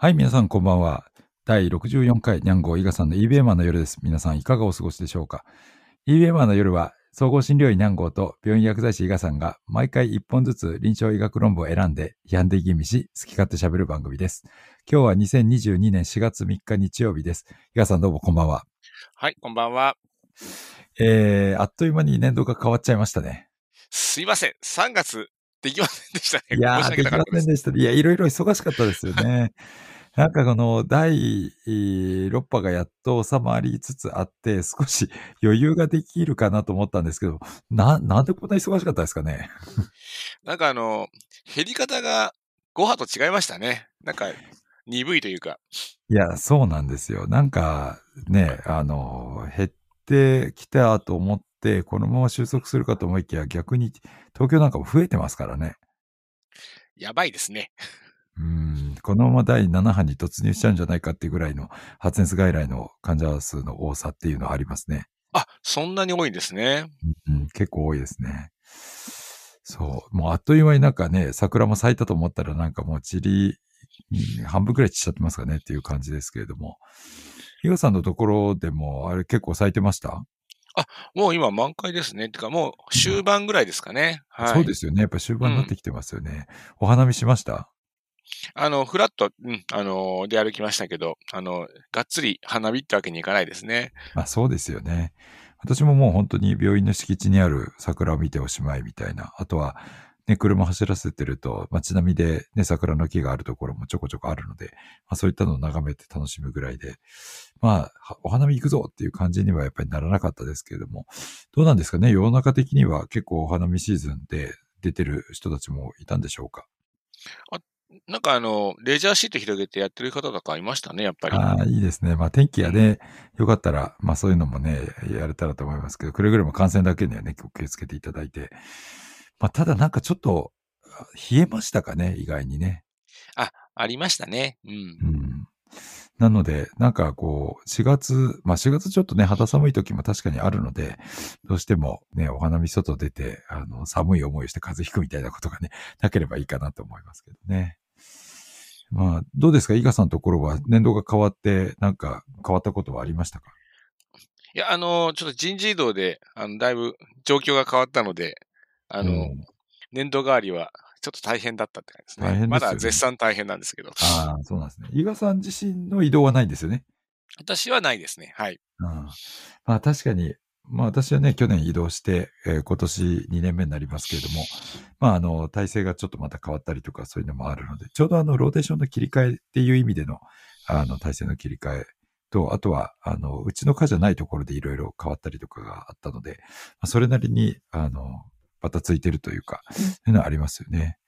はい、皆さんこんばんは。第64回ニャンゴー伊賀さんのンの夜です。皆さんいかがお過ごしでしょうかンの夜は、総合診療医ニャンゴーと病院薬剤師伊賀さんが毎回1本ずつ臨床医学論文を選んで批判的吟味し、好き勝手喋る番組です。今日は2022年4月3日日曜日です。伊賀さんどうもこんばんは。はい、こんばんは。えー、あっという間に年度が変わっちゃいましたね。すいません。3月できませんでしたね。いやできま。せんでした。いや、いろいろ忙しかったですよね。なんかこの第6波がやっと収まりつつあって、少し余裕ができるかなと思ったんですけど、な、なんでこんな忙しかったですかね？なんかあの、減り方が5波と違いましたね。なんか、鈍いというか。いや、そうなんですよ。なんかね、あの、減ってきたと思って、このまま収束するかと思いきや、逆に東京なんかも増えてますからね。やばいですね。うん、このまま第7波に突入しちゃうんじゃないかっていうぐらいの発熱外来の患者数の多さっていうのはありますね。あ、そんなに多いんですね。うん、結構多いですね。そう。もうあっという間になんかね、桜も咲いたと思ったらなんかもう散り、うん半分くらい散っちゃってますかねっていう感じですけれども。ヒガさんのところでもあれ結構咲いてました、もう今満開ですね。てかもう終盤ぐらいですかね。はい。そうですよね。やっぱ終盤になってきてますよね。お花見しました？あの、フラット、うん、あの、出歩きましたけど、あの、がっつり花火ってわけにいかないですね。まあそうですよね。私ももう本当に病院の敷地にある桜を見ておしまいみたいな。あとは、ね、車走らせてると街並みでね、桜の木があるところもちょこちょこあるので、まあそういったのを眺めて楽しむぐらいで、まあ、はお花見行くぞっていう感じにはやっぱりならなかったですけれども、どうなんですかね？世の中的には結構お花見シーズンで出てる人たちもいたんでしょうか？なんかあの、レジャーシート広げてやってる方とかいましたね、やっぱり。ああ、いいですね。まあ天気がね、よかったら、まあそういうのもね、やれたらと思いますけど、くれぐれも感染だけにはね、お気をつけていただいて。まあただなんかちょっと、冷えましたかね、意外にね。ありましたね。うん。うん。なので、なんかこう、4月、まあ4月ちょっとね、肌寒い時も確かにあるので、どうしてもね、お花見外出て、あの、寒い思いをして風邪ひくみたいなことがね、なければいいかなと思いますけどね。まあ、どうですか？伊賀さんのところは年度が変わって、なんか変わったことはありましたか？いや、あの、ちょっと人事異動で、あの、だいぶ状況が変わったので、あの、うん年度代わりはちょっっと大変だったって感じですね。大変ですよねまだ絶賛大変なんですけど。ああ、そうなんですね。伊賀さん自身の移動はないんですよね？私はないですね。はい。うん、まあ確かに、まあ私はね、去年移動して、えー今年2年目になりますけれども、まああの、体制がちょっとまた変わったりとかそういうのもあるので、ちょうどあの、ローテーションの切り替えっていう意味での、あの、体制の切り替えと、あとは、あの、うちの課じゃないところでいろいろ変わったりとかがあったので、まあ、それなりに、あの、バタついてるというか、そういうのはありますよね。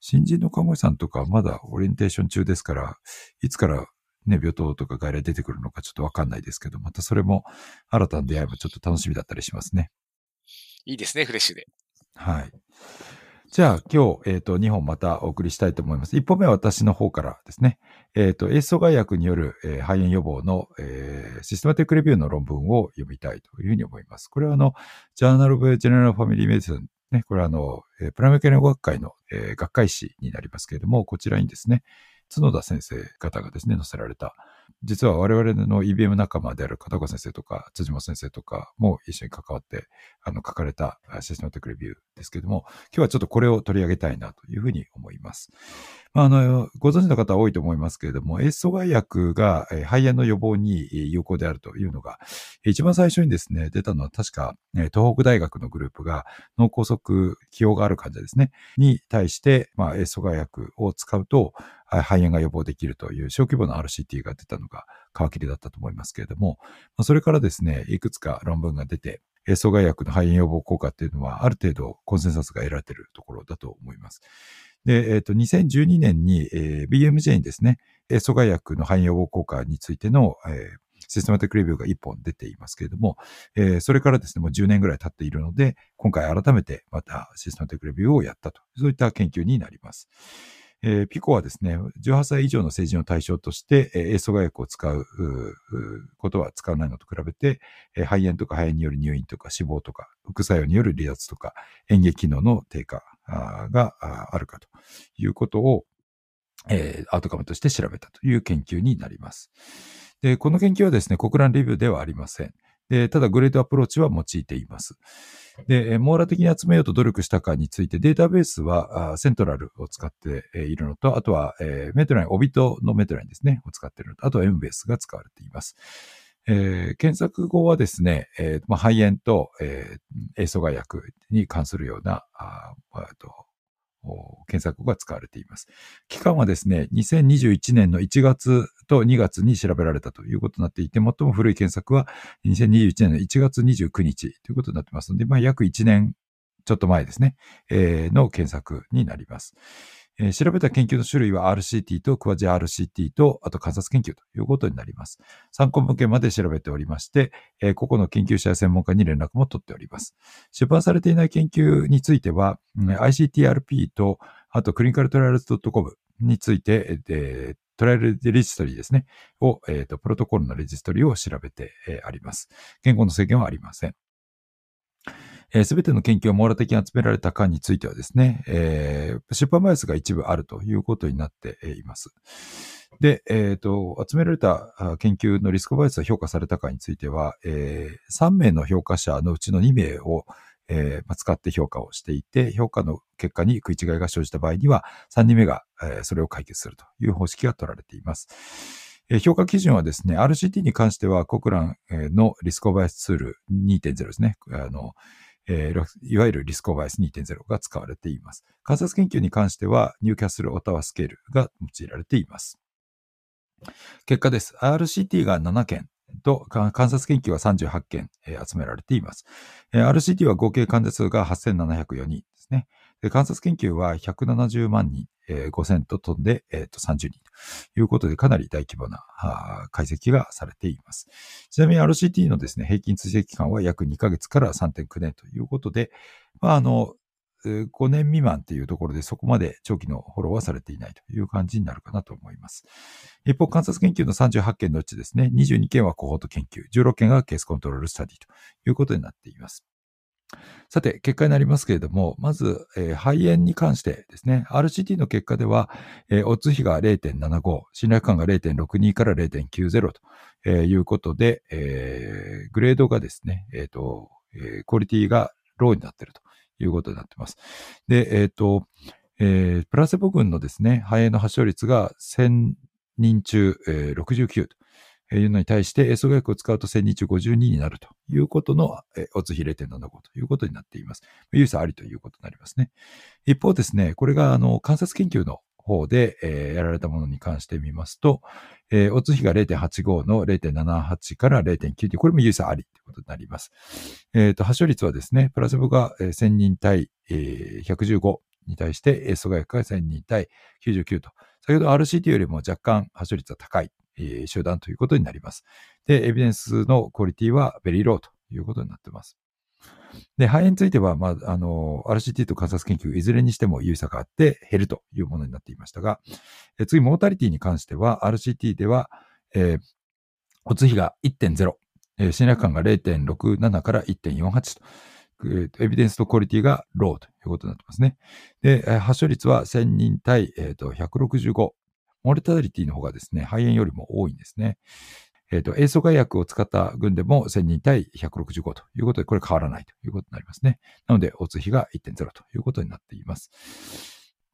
新人の看護師さんとかまだオリエンテーション中ですから、いつからね、病棟とか外来出てくるのかちょっとわかんないですけど、またそれも新たな出会いもちょっと楽しみだったりしますね。いいですね、フレッシュで。はい。じゃあ今日、えっ、と、2本またお送りしたいと思います。1本目は私の方からですね。えっ、と、 ACE 阻害薬による、えー肺炎予防の、えーシステマティックレビューの論文を読みたいというふうに思います。これはあの、 Journal of General Family Medicine ね、これはあの、プライマリケア学会の、えー学会誌になりますけれども、こちらにですね、角田先生方がですね、載せられた、実は我々の EBM 仲間である片岡先生とか辻本先生とかも一緒に関わって、あの、書かれたシステマティックレビューですけれども、今日はちょっとこれを取り上げたいなというふうに思います。まあ、あの、ご存知の方多いと思いますけれども、エース阻害薬が肺炎の予防に有効であるというのが、一番最初にですね、出たのは確か、東北大学のグループが脳梗塞起用がある患者ですね、に対して、まあ、エース阻害薬を使うと、肺炎が予防できるという小規模な RCT が出たのが皮切りだったと思いますけれども、それからですね、いくつか論文が出て、阻害薬の肺炎予防効果っていうのは、ある程度コンセンサスが得られているところだと思います。で、えっ、と、2012年に、えー BMJ にですね、阻害薬の肺炎予防効果についての、えーシステマティックレビューが1本出ていますけれども、えーそれからですね、もう10年ぐらい経っているので、今回改めてまたシステマティックレビューをやったと、そういった研究になります。えーピコはですね、18歳以上の成人を対象として、えー、エース阻害薬を使ううことは使わないのと比べて、えー肺炎とか肺炎による入院とか死亡とか、副作用による離脱とか、嚥下機能の低下があるかということを、えー、アウトカムとして調べたという研究になります。で、この研究はですね、国乱レビューではありません。で、ただグレードアプローチは用いています。で、網羅的に集めようと努力したかについて、データベースはセントラルを使っているのと、あとは、メトライン、オビトのメトラインですね、を使っているのと、あとはエムベースが使われています。えー、検索後はですね、えーまあ、肺炎と、えー、塩素害薬に関するような、あと検索が使われています。期間はですね、2021年の1月と2月に調べられたということになっていて、最も古い検索は2021年の1月29日ということになってますので、まあ、約1年ちょっと前ですね、えー、の検索になります。えー、調べた研究の種類は RCT とクワジ RCT と、あと観察研究ということになります。参考文献まで調べておりまして、えー、個々の研究者や専門家に連絡も取っております。出版されていない研究については、ICTRP と、あとクリニカルトライアルズ .com について、えー、トライアルレジストリーですね、を、えっ、ー、と、プロトコルのレジストリーを調べて、えー、あります。言語の制限はありません。す、べ、ての研究を網羅的に集められたかについてはですね、えー、出版バイアスが一部あるということになっています。で、え、ー、と、集められた研究のリスクバイアスが評価されたかについては、えー、3名の評価者のうちの2名を、えー、使って評価をしていて、評価の結果に食い違いが生じた場合には、3人目が、えー、それを解決するという方式が取られています。評価基準はですね、RCT に関しては、コクランのリスクバイアスツール2.0ですね。あの、えー、いわゆるリスコバイアス2.0が使われています。観察研究に関しては、ニューキャッスル・オタワスケールが用いられています。結果です。RCT が7件と観察研究は38件、えー、集められています。えー、RCT は合計患者数が8704人ですね。で観察研究は170万人、えー、5000と飛んで、えー、と30人ということでかなり大規模な解析がされています。ちなみに RCT のですね、平均追跡期間は約2ヶ月から3.9年ということで、まあ、あの、5年未満っていうところでそこまで長期のフォローはされていないという感じになるかなと思います。一方、観察研究の38件のうちですね、22件はコホート研究、16件が case control study ということになっています。さて、結果になりますけれども、まず、えー、肺炎に関してですね、RCT の結果では、えー、オッズ比が0.75、信頼区間が0.62から0.90ということで、えー、グレードがですね、えっ、ー、と、えー、クオリティが low になっているということになっています。で、えっ、ー、と、えー、プラセボ群のですね、肺炎の発症率が1000人中、えー、69というのに対して、映像学を使うと1000日52になるということの、えオツ比0.75ということになっています。ユーザーありということになりますね。一方ですね、これがあの観察研究の方で、えー、やられたものに関して見ますと、えー、オツ比が0.85の0.78から0.9で、これもユーザーありということになります。えっ、ー、と、発症率はですね、プラセボが1000人対、えー、115に対して、エーソガ薬が1000人対99と、先ほど RCT よりも若干発症率は高い集団ということになります。で、エビデンスのクオリティは very low ということになっています。で、肺炎については、まあ、あの、RCT と観察研究、いずれにしても有意差があって減るというものになっていましたが、え次、 mortality に関しては、RCT では、えー、オッズ比が1.0、えー、信頼区間が0.67から1.48と、エビデンスのクオリティが low ということになってますね。で、発症率は1000人対、えー、と165モルタリティの方がですね、肺炎よりも多いんですね。えっ、ー、と、塩素害薬を使った群でも1000人対165ということで、これ変わらないということになりますね。なので、オツ比が1.0ということになっています。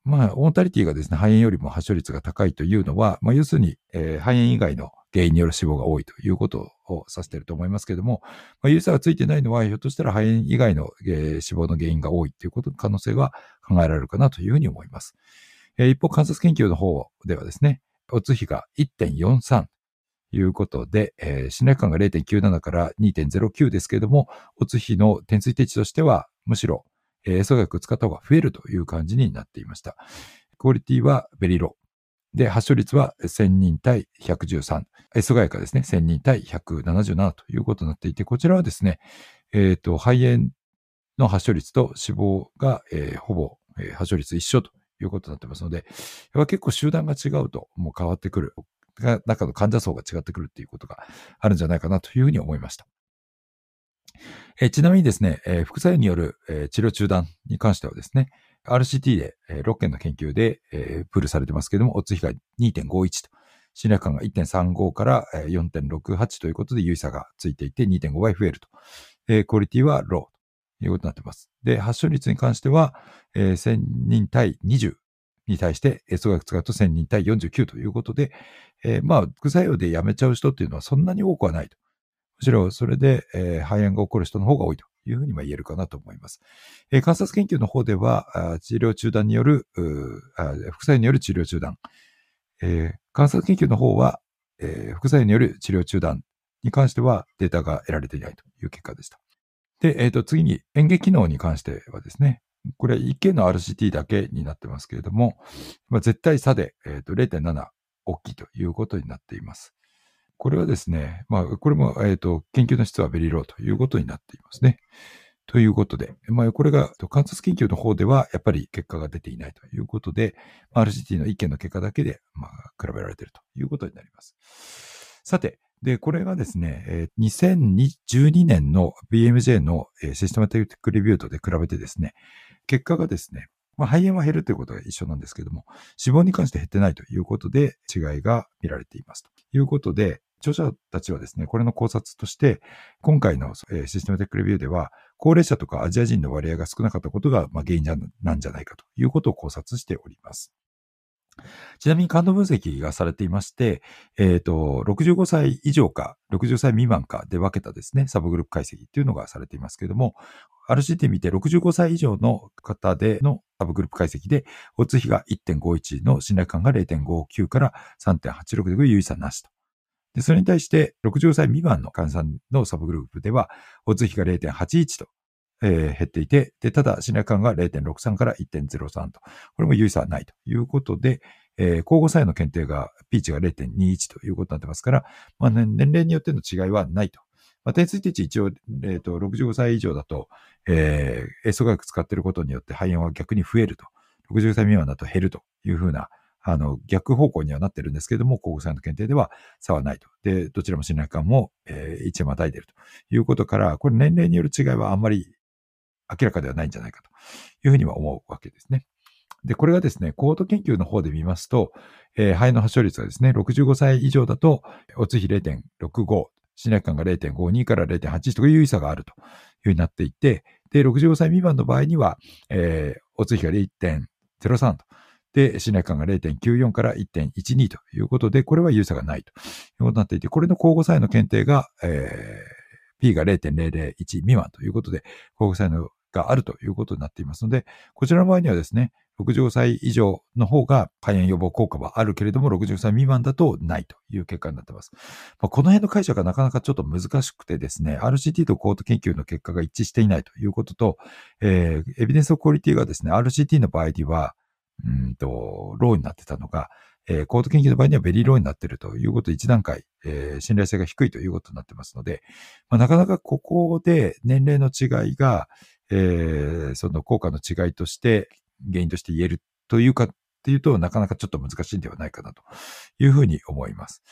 まあ、モータリティがですね、肺炎よりも発症率が高いというのは、まあ、要するに、えー、肺炎以外の原因による死亡が多いということを指していると思いますけれども、まあ、ユーザーがついてないのは、ひょっとしたら肺炎以外の、えー、死亡の原因が多いということの可能性が考えられるかなというふうに思います。えー、一方、観察研究の方ではですね、オツ比が1.43ということで、えー、信頼感が0.97から2.09ですけれども、オツ比の点推定値としては、むしろ、えー、素学使った方が増えるという感じになっていました。クオリティはベリロー。で、発症率は1000人対113。エソガイカですね。1000人対177ということになっていて、こちらはですね、えっ、ー、と、肺炎の発症率と死亡が、えー、ほぼ、えー、発症率一緒ということになってますので、やっ結構集団が違うともう変わってくる。中の患者層が違ってくるっていうことがあるんじゃないかなというふうに思いました。えちなみにですね、え副作用による、え治療中断に関してはですね、RCT で、えー6件の研究で、えプールされてますけども、オッズ比が2.51と。信頼感が1.35から4.68ということで、有意差がついていて2.5倍増えると。えクオリティはローいうことになっています。で、発症率に関しては、えー1000人対20に対して、えー、総額使うと1000人対49ということで、えーまあ、副作用でやめちゃう人っていうのはそんなに多くはないと。むしろそれで、えー肺炎が起こる人の方が多いというふうには言えるかなと思います。えー観察研究の方では、治療中断による、副作用による治療中断。えー観察研究の方は、えー副作用による治療中断に関してはデータが得られていないという結果でした。で、えっ、と、次に演劇機能に関してはですね、これは1件の RCT だけになってますけれども、まあ、絶対差で、えーと0.7大きいということになっています。これはですね、まあ、これも、えっ、と、研究の質はベリーローということになっていますね。ということで、まあ、これが観察研究の方では、やっぱり結果が出ていないということで、RCT の1件の結果だけで、まあ、比べられているということになります。さて、で、これがですね、2012年の BMJ の、システマティックレビューとで比べてですね、結果がですね、まあ、肺炎は減るということが一緒なんですけども、死亡に関して減ってないということで違いが見られていますということで、著者たちはですね、これの考察として、今回の、システマテックレビューでは、高齢者とかアジア人の割合が少なかったことが、ま、原因なんじゃないかということを考察しております。ちなみに感度分析がされていまして、えっ、と、65歳以上か、60歳未満かで分けたですね、サブグループ解析っていうのがされていますけれども、RCT 見て65歳以上の方でのサブグループ解析で、オッズ比が1.51の信頼感が0.59から3.86で有意差なしと。で、それに対して65歳未満の患者さんのサブグループでは、オッズ比が0.81と、えー減っていて、で、ただ信頼感が0.63から1.03と。これも有意差はないということで、えー交互作用の検定が、ピーチが0.21ということになってますから、まあ、ね年齢によっての違いはないと。まあ、点数値一応、えっ、と、65歳以上だと、えー、エ素学使っていることによって肺炎は逆に増えると。60歳未満だと減るというふうな、あの、逆方向にはなってるんですけれども、交互作用の検定では差はないと。で、どちらも信頼感も、えー、一致またいでるということから、これ年齢による違いはあんまり明らかではないんじゃないかというふうには思うわけですね。で、これがですね、コード研究の方で見ますと、えー肺の発症率がですね、65歳以上だと、オツ比0.65、信頼感が0.52から0.81という有意差があるというふうになっていて、で、65歳未満の場合には、えー、オツ比が0.03と。で、信頼感が0.94から1.12ということで、これは有意差がないということになっていて、これの交互作用の検定が、えー P が0.001未満ということで、交互作用のがあるということになっていますので、こちらの場合にはですね、65歳以上の方が肺炎予防効果はあるけれども、60歳未満だとないという結果になっています。まあ、この辺の解釈がなかなかちょっと難しくてですね、RCT とコート研究の結果が一致していないということと、えーエビデンスクオリティがですね、RCT の場合には、うんと、 low になってたのが、えー、コホート研究の場合には very low になっているということ、一段階、えー信頼性が低いということになってますので、まあ、なかなかここで年齢の違いが、えーその効果の違いとして、原因として言えるというかっていうと、なかなかちょっと難しいんではないかなというふうに思います。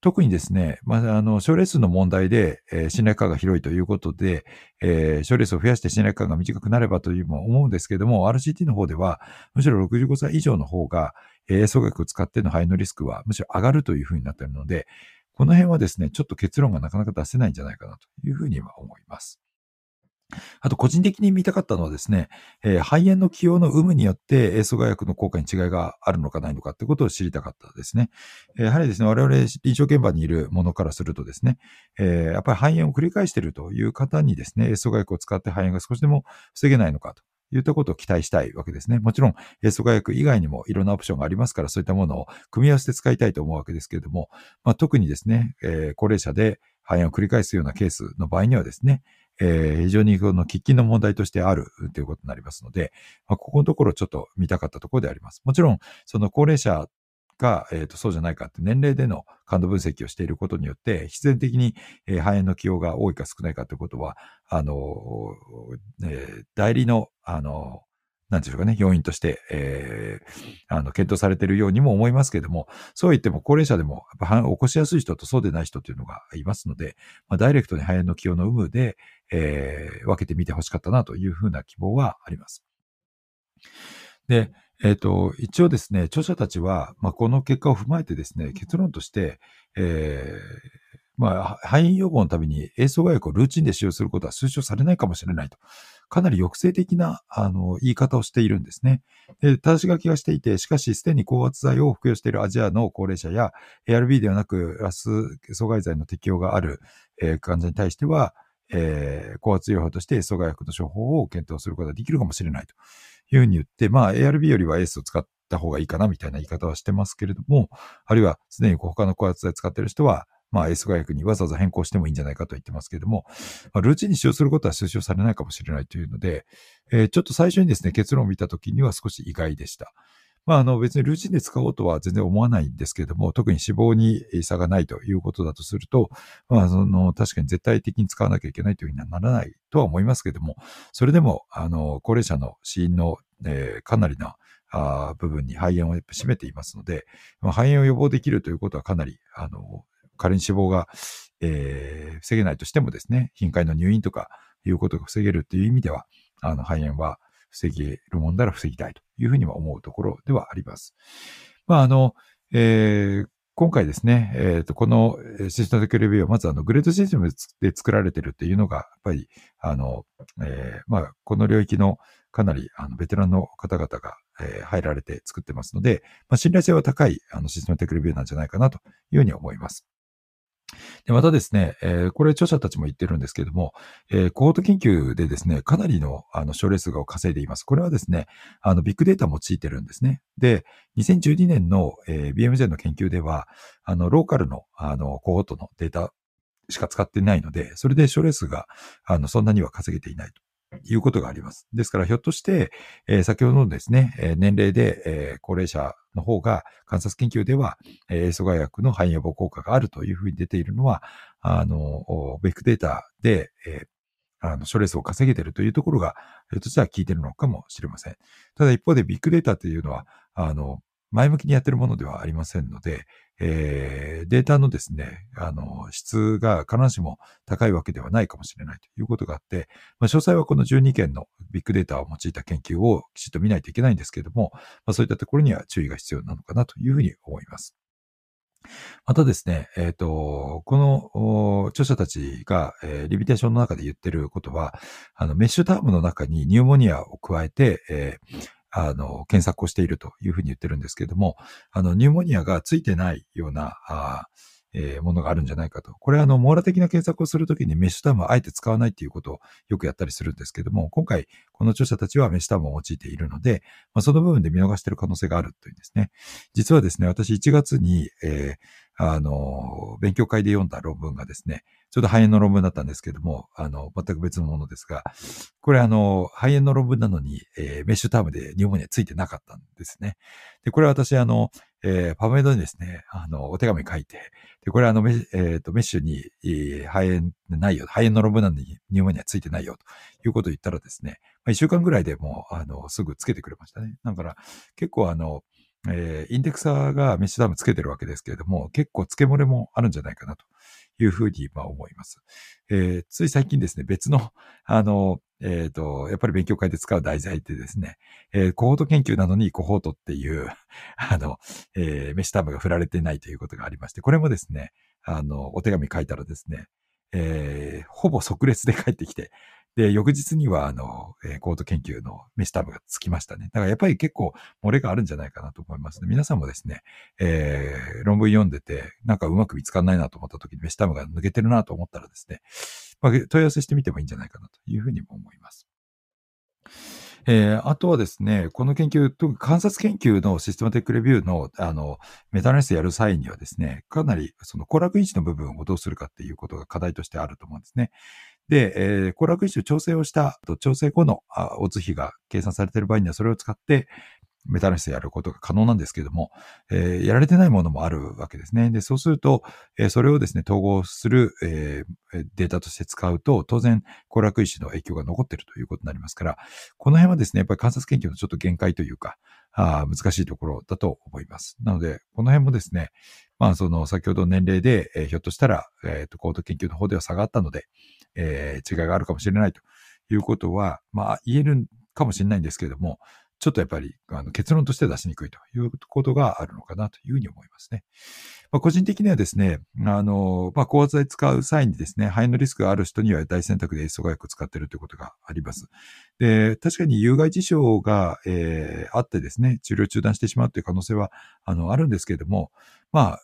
特にですね、まあ、あの、症例数の問題で、えー信頼区間が広いということで、えー症例数を増やして信頼感が短くなればというも思うんですけども、RCT の方では、むしろ65歳以上の方が、えー、総額を使っての肺のリスクはむしろ上がるというふうになっているので、この辺はですね、ちょっと結論がなかなか出せないんじゃないかなというふうには思います。あと、個人的に見たかったのはですね、えー肺炎の起用の有無によって、塩素害薬の効果に違いがあるのかないのかってことを知りたかったですね。えーやはりですね、我々臨床現場にいるものからするとですね、えーやっぱり肺炎を繰り返しているという方にですね、塩素害薬を使って肺炎が少しでも防げないのかと。いったことを期待したいわけですね。もちろん、塩素害薬以外にもいろんなオプションがありますから、そういったものを組み合わせて使いたいと思うわけですけれども、まあ、特にですね、えー高齢者で肺炎を繰り返すようなケースの場合にはですね、えー非常にこの喫緊の問題としてあるということになりますので、まあ、ここのところちょっと見たかったところであります。もちろん、その高齢者が、えーとそうじゃないかって年齢での感度分析をしていることによって、必然的に、えー肺炎の起用が多いか少ないかということは、あのーえー代理の、あのなんていうかね、要因として、えーあの、検討されているようにも思いますけれども、そう言っても高齢者でも、やっぱ起こしやすい人とそうでない人というのがいますので、まあ、ダイレクトに肺炎の起用の有無で、えー分けてみてほしかったなというふうな希望はあります。で、えっ、と、一応ですね、著者たちは、まあ、この結果を踏まえてですね、結論として、えー、まあ、肺炎予防のために衛素外薬をルーチンで使用することは推奨されないかもしれないと。かなり抑制的な、あの、言い方をしているんですね。で、正し書きがしていて、しかし、すでに高圧剤を服用しているアジアの高齢者や、ARB ではなく、ラス阻害剤の適用がある、えー、患者に対しては、えー、高圧療法として、阻害薬の処方を検討することができるかもしれないというふうに言って、まあ、ARB よりはエースを使った方がいいかなみたいな言い方はしてますけれども、あるいは、すでに他の高圧剤使っている人は、まあ、S 外薬にわざわざ変更してもいいんじゃないかと言ってますけれども、まあ、ルーチンに使用することは推奨されないかもしれないというので、えー、ちょっと最初にですね、結論を見たときには少し意外でした。まあ、あの別にルーチンで使おうとは全然思わないんですけれども、特に脂肪に差がないということだとすると、まあ、その確かに絶対的に使わなきゃいけないというふうにはならないとは思いますけれども、それでも、あの、高齢者の死因の、えー、かなりなあ部分に肺炎を占めていますので、まあ、肺炎を予防できるということはかなり、あの、仮に死亡が、えー、防げないとしてもですね、頻回の入院とかいうことが防げるという意味では、あの、肺炎は防げるもんなら防ぎたいというふうには思うところではあります。まあ、あの、えー、今回ですね、えっ、ー、と、このシステムテクレビューは、まずあの、グレードシステムで作られてるっていうのが、やっぱり、あの、えー、まあ、この領域のかなり、あの、ベテランの方々が、入られて作ってますので、まあ、信頼性は高い、あの、システムテクレビューなんじゃないかなというふうに思います。で、またですね、えー、これ著者たちも言ってるんですけれども、えー、コート研究でですね、かなりの、あの、症例数が稼いでいます。これはですね、あの、ビッグデータを用いてるんですね。で、2012年の、えー、BMJ の研究では、あの、ローカルの、あの、コートのデータしか使ってないので、それで症例数が、あの、そんなには稼げていないと。いうことがあります。ですから、ひょっとして、えー、先ほどのですね、えー、年齢で、えー、高齢者の方が、観察研究では、えー、塩素害薬の肺炎予防効果があるというふうに出ているのは、あの、ベックデータで、え、あの、処理数を稼げているというところが、ひょっとしたら効いているのかもしれません。ただ一方でビッグデータというのは、あの、前向きにやってるものではありませんので、えー、データのですね、あの、質が必ずしも高いわけではないかもしれないということがあって、まあ、詳細はこの12件のビッグデータを用いた研究をきちっと見ないといけないんですけれども、まあ、そういったところには注意が必要なのかなというふうに思います。またですね、えっ、ー、と、この著者たちが、えー、リミテーションの中で言ってることは、あの、メッシュタームの中にニューモニアを加えて、えーあの、検索をしているというふうに言ってるんですけれども、あの、ニューモニアがついてないような、あえー、ものがあるんじゃないかと。これはあの、網羅的な検索をするときにメッシュタームをあえて使わないっていうことをよくやったりするんですけども、今回、この著者たちはメッシュタームを用いているので、まあ、その部分で見逃している可能性があるというんですね。実はですね、私1月に、えー、あの、勉強会で読んだ論文がですね、ちょうど肺炎の論文だったんですけども、あの、全く別のものですが、これあの、肺炎の論文なのに、えー、メッシュタームでニューモニアついてなかったんですね。で、これは私あの、えー、パブメイドにですね、あの、お手紙書いて、で、これあの、メ,、えーと、メッシュに、えー、肺炎ないよ、肺炎の論文なのにニューモニアついてないよ、ということを言ったらですね、まあ、一週間ぐらいでもう、あの、すぐつけてくれましたね。だから、結構あの、えー、インデクサーがメッシュタームつけてるわけですけれども、結構付け漏れもあるんじゃないかなというふうに、まあ思います。えー、つい最近ですね、別の、あの、えっ、ー、と、やっぱり勉強会で使う題材ってですね、えー、コホート研究なのにコホートっていう、あの、えー、メッシュタームが振られてないということがありまして、これもですね、あの、お手紙書いたらですね、えー、ほぼ即列で帰ってきて、で、翌日には、あの、えー、コート研究のメスタムがつきましたね。だからやっぱり結構漏れがあるんじゃないかなと思いますね。皆さんもですね、えー、論文読んでて、なんかうまく見つかんないなと思った時にメスタムが抜けてるなと思ったらですね、まあ、問い合わせしてみてもいいんじゃないかなというふうにも思います。えー、あとはですね、この研究、特に観察研究のシステマティックレビューの、あの、メタナリスやる際にはですね、かなりその行楽位置の部分をどうするかっていうことが課題としてあると思うんですね。で、えー、行楽一種調整をしたと、調整後のあオツ比が計算されている場合には、それを使って、メタナリスやることが可能なんですけども、えー、やられてないものもあるわけですね。で、そうすると、えー、それをですね、統合する、えー、データとして使うと、当然、行楽石の影響が残っているということになりますから、この辺はですね、やっぱり観察研究のちょっと限界というか、あ難しいところだと思います。なので、この辺もですね、まあ、その、先ほど年齢で、えー、ひょっとしたら、えっ、ー、と、高度研究の方では下がったので、えー、違いがあるかもしれないということは、まあ、言えるかもしれないんですけれども、ちょっとやっぱりあの結論として出しにくいということがあるのかなというふうに思いますね。まあ、個人的にはですね、あの、まあ、高圧剤使う際にですね、肺のリスクがある人には大選択で塩素外薬を使っているということがあります。で、確かに有害事象が、えー、あってですね、治療中断してしまうという可能性は、あの、あるんですけれども、まあ、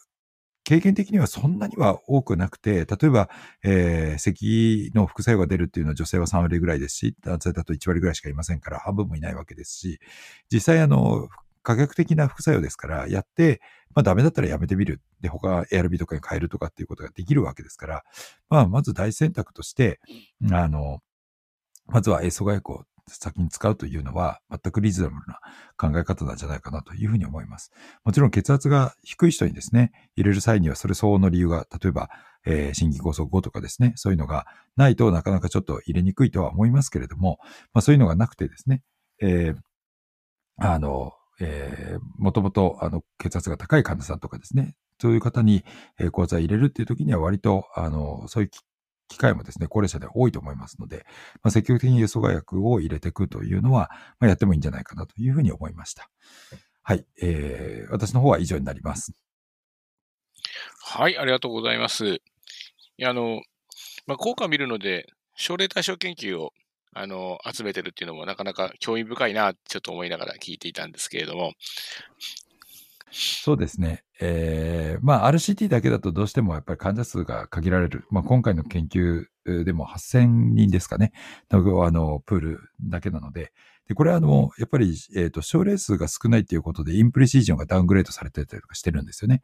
経験的にはそんなには多くなくて、例えば、えー、咳の副作用が出るっていうのは女性は3割ぐらいですし、男性だと1割ぐらいしかいませんから、半分もいないわけですし、実際あの、科学的な副作用ですから、やって、まあダメだったらやめてみる。で、他 ARB とかに変えるとかっていうことができるわけですから、まあまず大選択として、あの、まずは塩素外交を先に使うというのは全くリズナブルな考え方なんじゃないかなというふうに思います。もちろん血圧が低い人にですね、入れる際にはそれ相応の理由が、例えば、えー、心筋梗塞後とかですね、そういうのがないとなかなかちょっと入れにくいとは思いますけれども、まあそういうのがなくてですね、えー、あの、えー、もともとあの血圧が高い患者さんとかですね、そういう方に、えー、抗剤入れるっていう時には割と、あの、そういう機会もですね、高齢者では多いと思いますので、まあ、積極的に輸送外薬を入れていくというのは、まあ、やってもいいんじゃないかなというふうに思いました。はい、えー、私の方は以上になります。はい、ありがとうございます。いや、あの、まあ、効果を見るので、症例対象研究をあの、集めてるっていうのもなかなか興味深いな、ちょっと思いながら聞いていたんですけれども、そうですね。えー、まあ RCT だけだとどうしてもやっぱり患者数が限られる。まあ今回の研究でも8000人ですかね。のあの、プールだけなので。で、これはあの、やっぱり、えっ、ー、と、症例数が少ないということで、インプレシージョンがダウングレードされてたりとかしてるんですよね。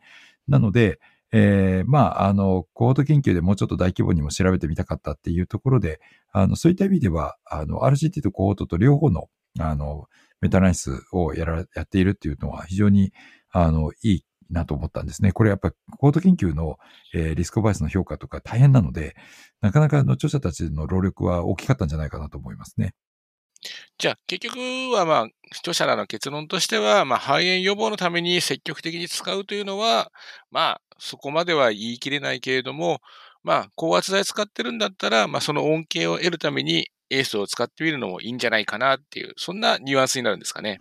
なので、えー、まあ、あの、コード研究でもうちょっと大規模にも調べてみたかったっていうところで、あの、そういった意味では、あの、RCT とコードと両方の、あの、メタナイスをやら、やっているっていうのは非常に、あの、いいなと思ったんですね。これやっぱりコード研究の、えー、リスクバイスの評価とか大変なので、なかなかの著者たちの労力は大きかったんじゃないかなと思いますね。じゃあ、結局は、まあ、著者らの結論としては、まあ、肺炎予防のために積極的に使うというのは、まあ、そこまでは言い切れないけれども、まあ、高圧剤使ってるんだったら、まあ、その恩恵を得るためにエースを使ってみるのもいいんじゃないかなっていう、そんなニュアンスになるんですかね。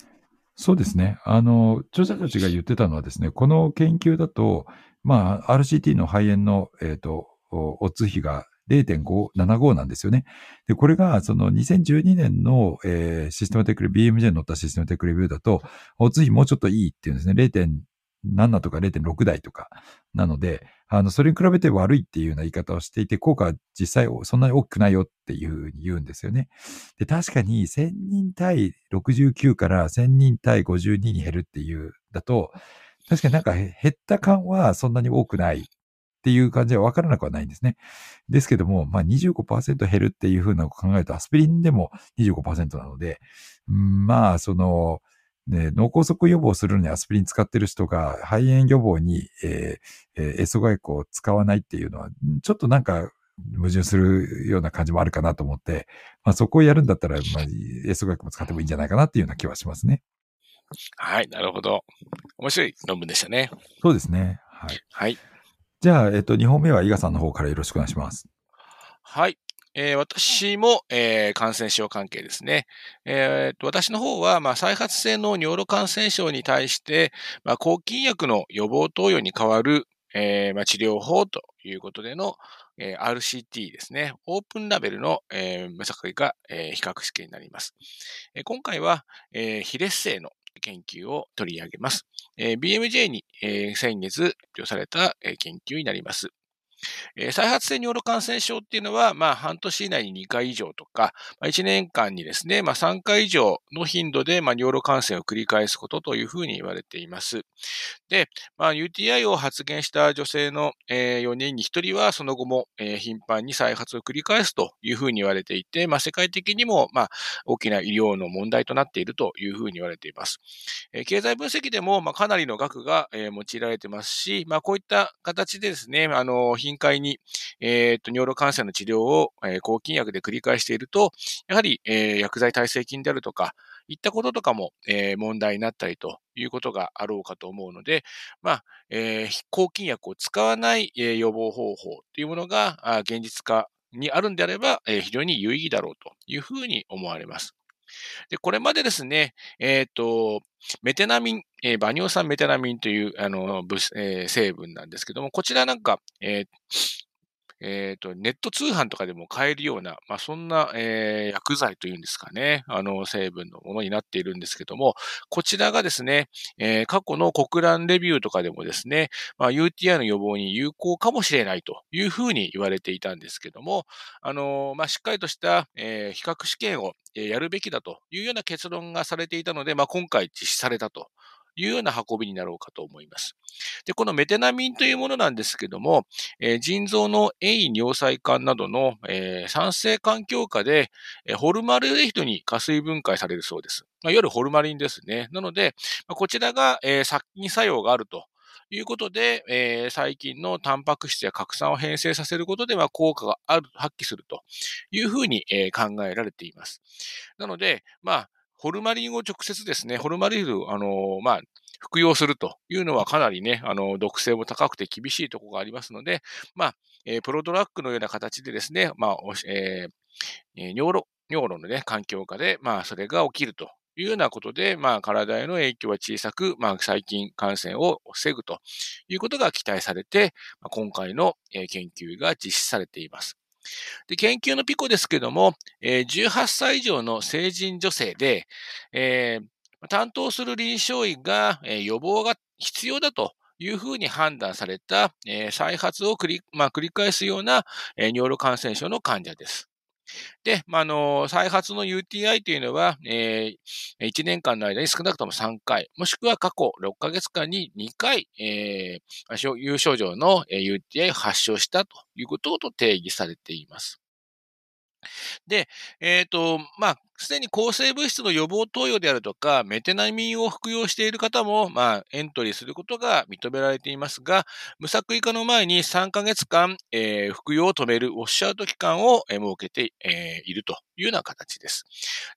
そうですね。あの、著者たちが言ってたのはですね、この研究だと、まあ、RCT の肺炎の、えっ、ー、と、オツ比が0.575なんですよね。で、これが、その2012年の、えー、システマテックレビュー、BMJ に乗ったシステマテックレビューだと、オツ比もうちょっといいっていうんですね。0.7とか0.6台とか。なので、あの、それに比べて悪いっていうような言い方をしていて、効果は実際そんなに大きくないよっていうふうに言うんですよね。で、確かに1000人対69から1000人対52に減るっていうだと、確かになんか減った感はそんなに多くないっていう感じは分からなくはないんですね。ですけども、まあ25%減るっていうふうなのを考えると、アスピリンでも25%なので、まあ、その、ね、脳梗塞予防するのにアスピリン使ってる人が肺炎予防に、えーえー、エソ外交を使わないっていうのは、ちょっとなんか矛盾するような感じもあるかなと思って、まあそこをやるんだったら、まあ、エソ外交も使ってもいいんじゃないかなっていうような気はしますね。はい、なるほど。面白い論文でしたね。そうですね。はい。はい。じゃあ、えっと、2本目は伊賀さんの方からよろしくお願いします。はい。えー、私も、えー、感染症関係ですね。えー、私の方は、まあ、再発性の尿路感染症に対して、まあ、抗菌薬の予防投与に代わる、えーまあ、治療法ということでの、えー、RCT ですね。オープンラベルの、えー、目先が、えー、比較試験になります。えー、今回は、えー、非劣性の研究を取り上げます。えー、BMJ に、えー、先月発表された、えー、研究になります。え、再発性尿路感染症っていうのは、まあ、半年以内に2回以上とか、ま、1年間にですね、まあ、3回以上の頻度で、まあ、尿路感染を繰り返すことというふうに言われています。で、まあ、UTI を発現した女性の、え、4人に1人は、その後も、え、頻繁に再発を繰り返すというふうに言われていて、まあ、世界的にも、まあ、大きな医療の問題となっているというふうに言われています。え、経済分析でも、まあ、かなりの額が、え、用いられてますし、まあ、こういった形でですね、あの、頻回に、えっ、と、尿路感染の治療を、えー、抗菌薬で繰り返していると、やはり、えー、薬剤耐性菌であるとか、いったこととかも、えー、問題になったりということがあろうかと思うので、まあ、えー、抗菌薬を使わない、えー、予防方法というものが、あ現実化にあるんであれば、えー、非常に有意義だろうというふうに思われます。で、これまでですね、えっ、と、メテナミン、えー、バニオ酸メテナミンという、あの、えー、成分なんですけども、こちらなんか、えー、えっ、ー、と、ネット通販とかでも買えるような、まあ、そんな、えー、薬剤というんですかね、あの、成分のものになっているんですけども、こちらがですね、えー、過去の国乱レビューとかでもですね、まあ、UTI の予防に有効かもしれないというふうに言われていたんですけども、あの、まあ、しっかりとした、えー、比較試験をやるべきだというような結論がされていたので、まあ、今回実施されたというような運びになろうかと思います。で、このメテナミンというものなんですけども、えー、腎臓の遠位尿細管などの、えー、酸性環境下で、えー、ホルマルデヒドに加水分解されるそうです。まあ、いわゆるホルマリンですね。なので、まあ、こちらが、えー、殺菌作用があると。いうことで、えー、細菌のタンパク質や核酸を変性させることでは効果がある、発揮するというふうに、えー、考えられています。なので、まあ、ホルマリンを直接ですね、ホルマリンを、あの、まあ、服用するというのはかなりね、あの、毒性も高くて厳しいところがありますので、まあ、えー、プロドラッグのような形でですね、まあ、えー、尿路、尿路のね、環境下で、まあ、それが起きるというようなことで、まあ、体への影響は小さく、まあ、細菌感染を防ぐということが期待されて、ま、今回の研究が実施されています。で、研究のピコですけども、えー、18歳以上の成人女性で、えー、担当する臨床医が、えー、予防が必要だというふうに判断された、えー、再発を繰り,、まあ、繰り返すような、えー、尿路感染症の患者です。で、まあ、の、再発の UTI というのは、えー、1年間の間に少なくとも3回、もしくは過去6ヶ月間に2回、えー、有症状の UTI を発症したということと定義されています。で、えっ、ー、と、まあ、すでに抗生物質の予防投与であるとか、メテナミンを服用している方も、まあ、エントリーすることが認められていますが、無作為化の前に3ヶ月間、えー、服用を止めるウォッシュアウト期間を、設けて、えー、いるというような形です。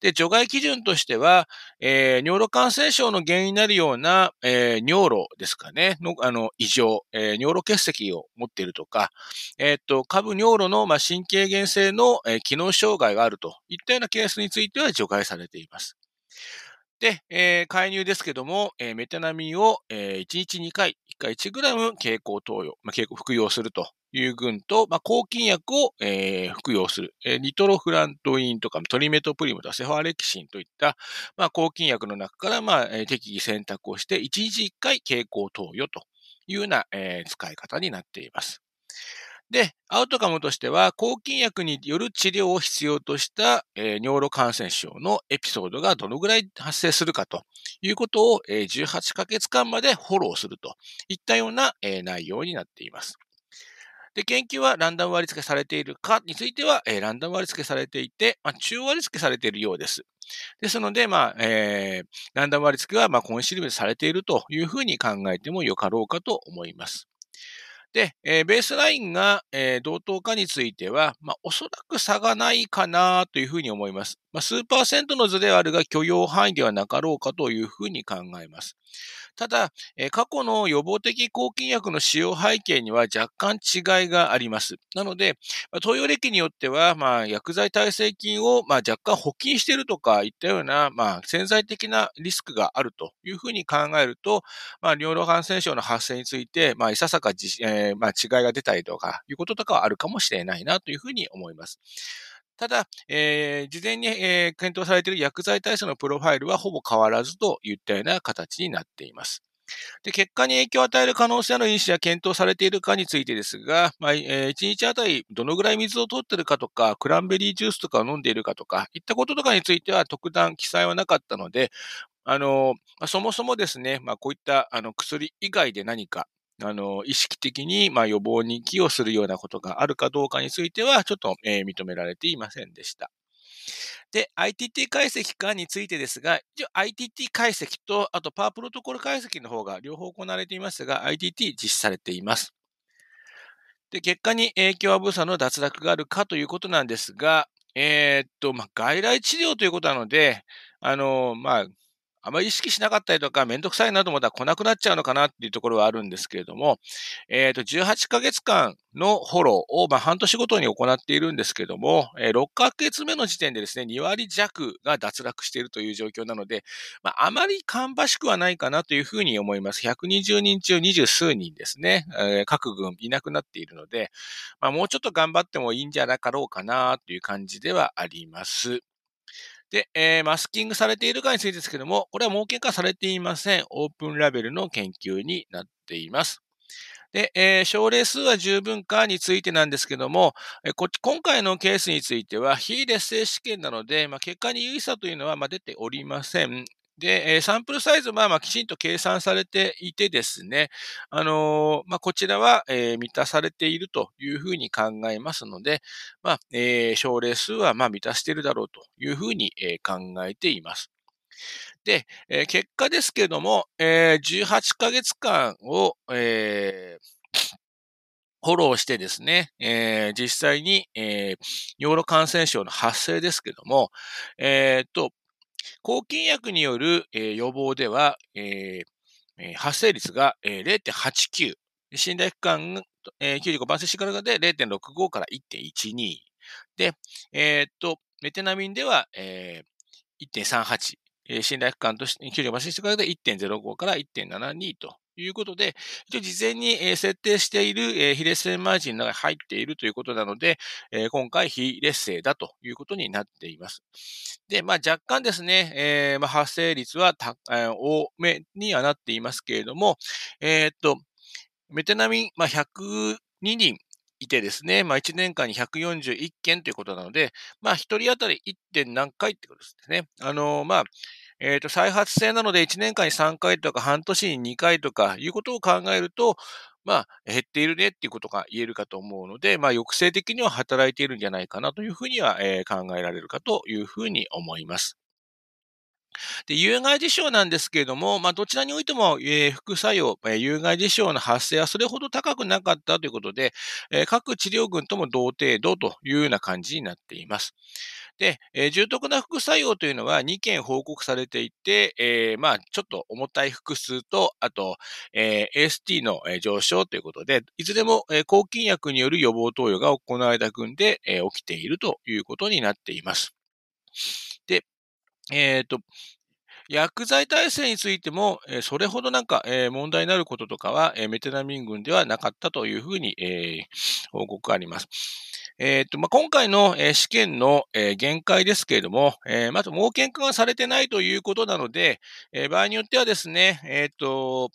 で、除外基準としては、えー、尿路感染症の原因になるような、えー、尿路ですかね、の、あの、異常、えー、尿路結石を持っているとか、えっ、と、下部尿路の、まあ、神経原性の、えー、機能障害があるといったようなケースについては除外されています。で、えー、介入ですけども、えー、メタナミンを、えー、1日2回、1回 1g 経口投与、まあ、経口服用するという群と、まあ、抗菌薬を、えー、服用する、えー、ニトロフラントインとかトリメトプリムとかセファレキシンといった、まあ、抗菌薬の中から、まあ、適宜選択をして、1日1回経口投与というような、えー、使い方になっています。で、アウトカムとしては、抗菌薬による治療を必要とした、えー、尿路感染症のエピソードがどのぐらい発生するかということを、えー、18ヶ月間までフォローするといったような、えー、内容になっています。で、研究はランダム割り付けされているかについては、えー、ランダム割り付けされていて、まあ、中割り付けされているようです。ですので、まあ、えー、ランダム割り付けは、まあ、コンシルベされているというふうに考えてもよかろうかと思います。で、えー、ベースラインが、えー、同等化については、まあ、おそらく差がないかなというふうに思います。まあ、数パーセントの図ではあるが許容範囲ではなかろうかというふうに考えます。ただ、過去の予防的抗菌薬の使用背景には若干違いがあります。なので、投与歴によっては、まあ、薬剤耐性菌を、まあ、若干補菌しているとかいったような、まあ、潜在的なリスクがあるというふうに考えると、まあ、尿路感染症の発生について、まあ、いささか、えー、まあ、違いが出たりとかいうこととかはあるかもしれないなというふうに思います。ただ、えー、事前に、えー、検討されている薬剤耐性のプロファイルはほぼ変わらずといったような形になっています。で、結果に影響を与える可能性の因子が検討されているかについてですが、まあ、えー、1日あたりどのぐらい水を取っているかとか、クランベリージュースとかを飲んでいるかとか、いったこととかについては特段記載はなかったので、あの、そもそもですね、まあ、こういったあの薬以外で何か、あの、意識的に、まあ、予防に寄与するようなことがあるかどうかについては、ちょっと、えー、認められていませんでした。で、ITT 解析かについてですが、一応 ITT 解析と、あとパワープロトコル解析の方が両方行われていますが、ITT 実施されています。で、結果に影響アブサの脱落があるかということなんですが、えー、っと、まあ、外来治療ということなので、あの、まあ、あまり意識しなかったりとか、めんどくさいなと思ったら来なくなっちゃうのかなっていうところはあるんですけれども、えっ、ー、と、18ヶ月間のフォローを、まあ、半年ごとに行っているんですけども、えー、6ヶ月目の時点でですね、2割弱が脱落しているという状況なので、まあ、あまり芳しくはないかなというふうに思います。120人中20数人ですね、えー、各軍いなくなっているので、まあ、もうちょっと頑張ってもいいんじゃなかろうかなという感じではあります。で、えー、マスキングされているかについてですけども、これは盲検化されていません。オープンラベルの研究になっています。で、えー、症例数は十分かについてなんですけども、えー、こ今回のケースについては、非劣性試験なので、まあ、結果に有意差というのは、まあ、出ておりません。で、え、サンプルサイズは、まあ、きちんと計算されていてですね、あの、まあ、こちらは、え、満たされているというふうに考えますので、まあ、え、症例数は、まあ、満たしているだろうというふうに、え、考えています。で、え、結果ですけども、え、18ヶ月間を、えー、フォローしてですね、えー、実際に、えー、尿路感染症の発生ですけども、えー、と、抗菌薬による、えー、予防では、えー、発生率が、えー、0.89。信頼区間、えー、95%シカルガで0.65から1.12。で、えー、っと、メテナミンでは、えー、1.38。信頼区間として、95%シカルガで1.05から1.72とということで、事前に設定している非劣勢マージンの中に入っているということなので、今回非劣勢だということになっています。で、まあ若干ですね、えー、まあ発生率は多めにはなっていますけれども、えー、っと、メテナミン、まあ102人いてですね、まあ1年間に141件ということなので、まあ1人当たり 1. 点何回ってことですね。あの、まあ、えっ、ー、と、再発性なので1年間に3回とか半年に2回とかいうことを考えると、まあ、減っているねっていうことが言えるかと思うので、まあ、抑制的には働いているんじゃないかなというふうには、えー、考えられるかというふうに思います。で、有害事象なんですけれども、まあ、どちらにおいても、えー、副作用、えー、有害事象の発生はそれほど高くなかったということで、えー、各治療群とも同程度というような感じになっています。で、えー、重篤な副作用というのは2件報告されていて、えー、まあ、ちょっと重たい腹痛と、あと、えー、AST の上昇ということで、いずれも、えー、抗菌薬による予防投与が行われた群で、えー、起きているということになっています。で、えっ、ー、と、薬剤耐性についても、それほどなんか、問題になることとかは、メテナミン群ではなかったというふうに、報告があります。えっ、と、まあ、今回の、え試験の、え限界ですけれども、えまず盲検化がされてないということなので、え場合によってはですね、えっ、と、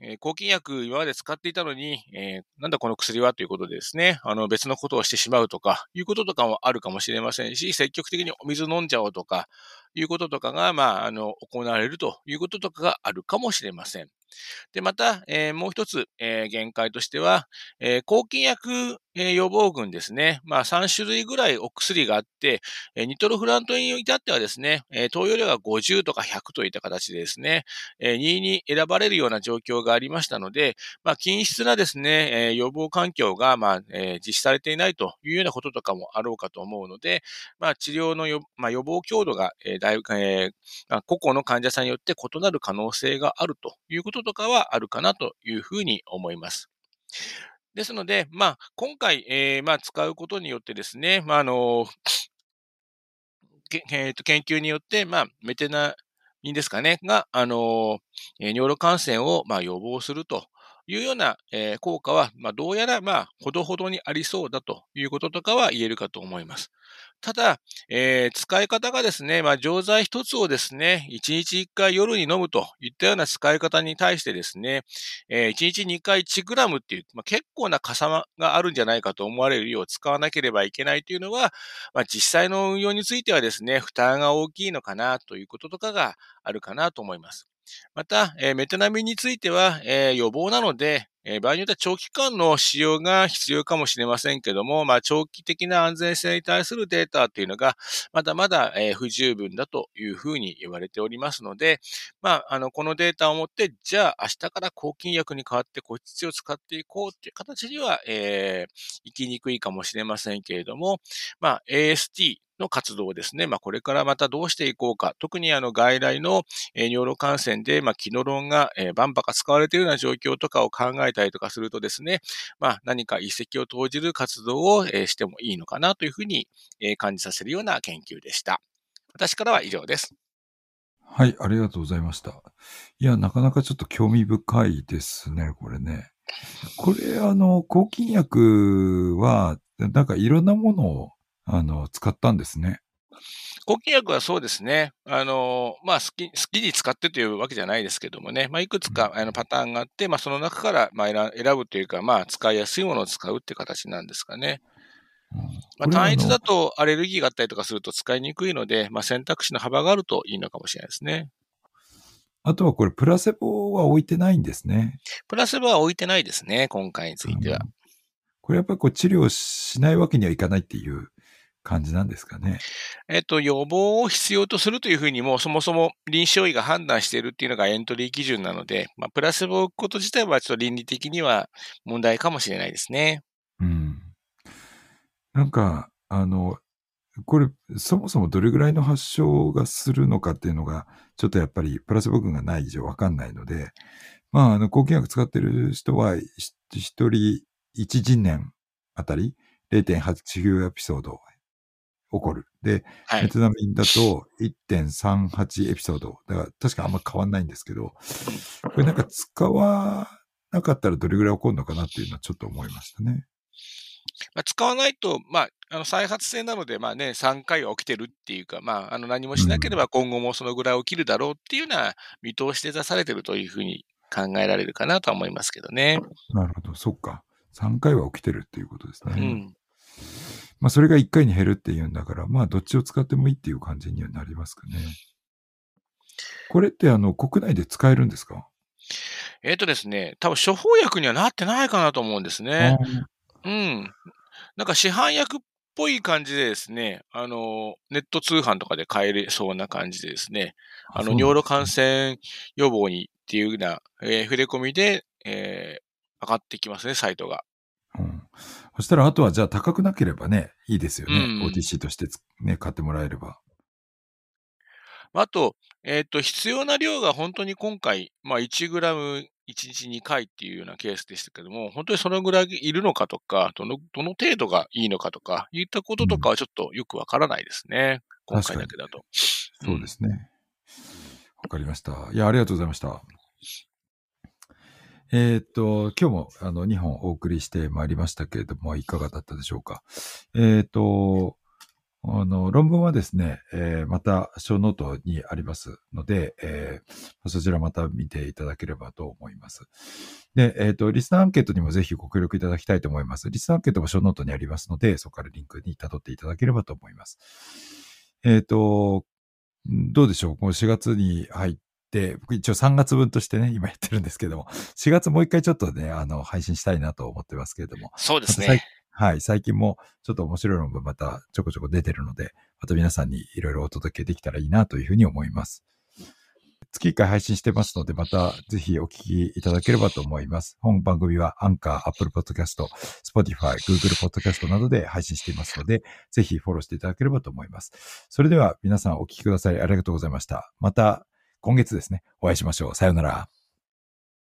え、抗菌薬今まで使っていたのに、えー、なんだこの薬はということでですね、あの別のことをしてしまうとか、いうこととかもあるかもしれませんし、積極的にお水飲んじゃおうとか、いうこととかが、まあ、あの、行われるということとかがあるかもしれません。で、また、えー、もう一つ、えー、限界としては、えー、抗菌薬、え予防群ですね。まあ、3種類ぐらいお薬があって、えニトロフラントインに至ってはですね、え投与量が50とか100といった形でですね、え2位に選ばれるような状況がありましたので、まあ、均質なですね、え予防環境が、まあ、え実施されていないというようなこととかもあろうかと思うので、まあ、治療のよ、まあ、予防強度が、えだいぶ、え個々の患者さんによって異なる可能性があるということとかはあるかなというふうに思います。ですので、まあ、今回、えー、まあ、使うことによってですね、まあ、あの、えー、と研究によって、まあ、メテナミンですかね、が、あの、えー、尿路感染を、まあ、予防するというような、えー、効果は、まあ、どうやら、まあ、ほどほどにありそうだということとかは言えるかと思います。ただ、えー、使い方がですね、まあ、錠剤一つをですね、1日1回夜に飲むといったような使い方に対してですね、えー、1日2回1グラムっていう、まあ、結構なかさがあるんじゃないかと思われるよう使わなければいけないというのは、まあ、実際の運用についてはですね、負担が大きいのかなということとかがあるかなと思います。また、えー、メトナミンについては、えー、予防なので、え、場合によっては長期間の使用が必要かもしれませんけども、まあ、長期的な安全性に対するデータというのが、まだまだ、不十分だというふうに言われておりますので、まあ、あの、このデータをもって、じゃあ明日から抗菌薬に代わって個室を使っていこうという形には、えー、行きにくいかもしれませんけれども、まあ、AST の活動ですね、まあ、これからまたどうしていこうか、特にあの外来の、尿路感染で、まあ、キノロンが、えー、バンバカ使われているような状況とかを考えたりとかするとですね、まあ、何か一石を投じる活動を、え、してもいいのかなというふうに、え、感じさせるような研究でした。私からは以上です。はい、ありがとうございました。いや、なかなかちょっと興味深いですね、これね。これ、あの、抗菌薬は、なんかいろんなものを、あの、使ったんですね。抗菌薬はそうですね。あの、まあ、好き、好きに使ってというわけじゃないですけどもね。まあ、いくつか、あの、パターンがあって、まあ、その中から、まあ、選ぶというか、まあ、使いやすいものを使うっていう形なんですかね。まあ、単一だとアレルギーがあったりとかすると使いにくいので、まあ、選択肢の幅があるといいのかもしれないですね。あとはこれ、プラセボは置いてないんですね。プラセボは置いてないですね、今回については。うん、これやっぱりこう治療しないわけにはいかないっていう感じなんですかね？えっと、予防を必要とするというふうにも、そもそも臨床医が判断しているっていうのがエントリー基準なので、まあ、プラセボを置くこと自体はちょっと倫理的には問題かもしれないですね。うん。なんか、あの、これ、そもそもどれぐらいの発症がするのかっていうのが、ちょっとやっぱりプラスボ群がない以上わかんないので、まあ、あの、抗菌薬使ってる人は、一人一人年あたり0.89エピソード起こる。で、はい、メトナミンだと1.38エピソード。だから確かあんま変わんないんですけど、これなんか使わなかったらどれぐらい起こるのかなっていうのはちょっと思いましたね。まあ、使わないと、まあ、あの再発性なので、まあね、3回は起きてるっていうか、まあ、あの何もしなければ今後もそのぐらい起きるだろうっていうような見通しで出されてるというふうに考えられるかなとは思いますけどね。なるほど、そっか。3回は起きてるっていうことですね。うん。まあ、それが1回に減るっていうんだから、まあ、どっちを使ってもいいっていう感じにはなりますかね。これって、あの、国内で使えるんですか？えっ、ー、とですね、多分処方薬にはなってないかなと思うんですね。うん。なんか市販薬っぽい感じでですね、あの、ネット通販とかで買えれそうな感じでですね、あの、尿路感染予防にっていうような、えー、触れ込みで、えー、上がってきますね、サイトが。うん。そしたら、あとはじゃあ高くなければね、いいですよね。うん、OTC としてね、買ってもらえれば。あと、えっ、ー、と、必要な量が本当に今回、まあ1グラム1日2回っていうようなケースでしたけども、本当にそのぐらいいるのかとか、どの、どの程度がいいのかとか、いったこととかはちょっとよくわからないですね。うん、今回だけだと。そうですね。わかりました。いや、ありがとうございました。えー、っと、今日もあの2本お送りしてまいりましたけれども、いかがだったでしょうか？えー、っと、あの、論文はですね、えー、また、ショーノートにありますので、えー、そちらまた見ていただければと思います。で、えっ、ー、と、リスナーアンケートにもぜひご協力いただきたいと思います。リスナーアンケートもショーノートにありますので、そこからリンクに辿っていただければと思います。えっ、と、どうでしょう？この4月に入って、一応3月分としてね、今やってるんですけども、4月もう一回ちょっとね、あの、配信したいなと思ってますけれども。そうですね。はい。最近もちょっと面白い論文またちょこちょこ出てるので、また皆さんにいろいろお届けできたらいいなというふうに思います。月1回配信してますので、またぜひお聞きいただければと思います。本番組はアンカー、アップルポッドキャスト、スポティファイ、グーグルポッドキャストなどで配信していますので、ぜひフォローしていただければと思います。それでは皆さんお聞きくださりありがとうございました。また今月ですね、お会いしましょう。さようなら。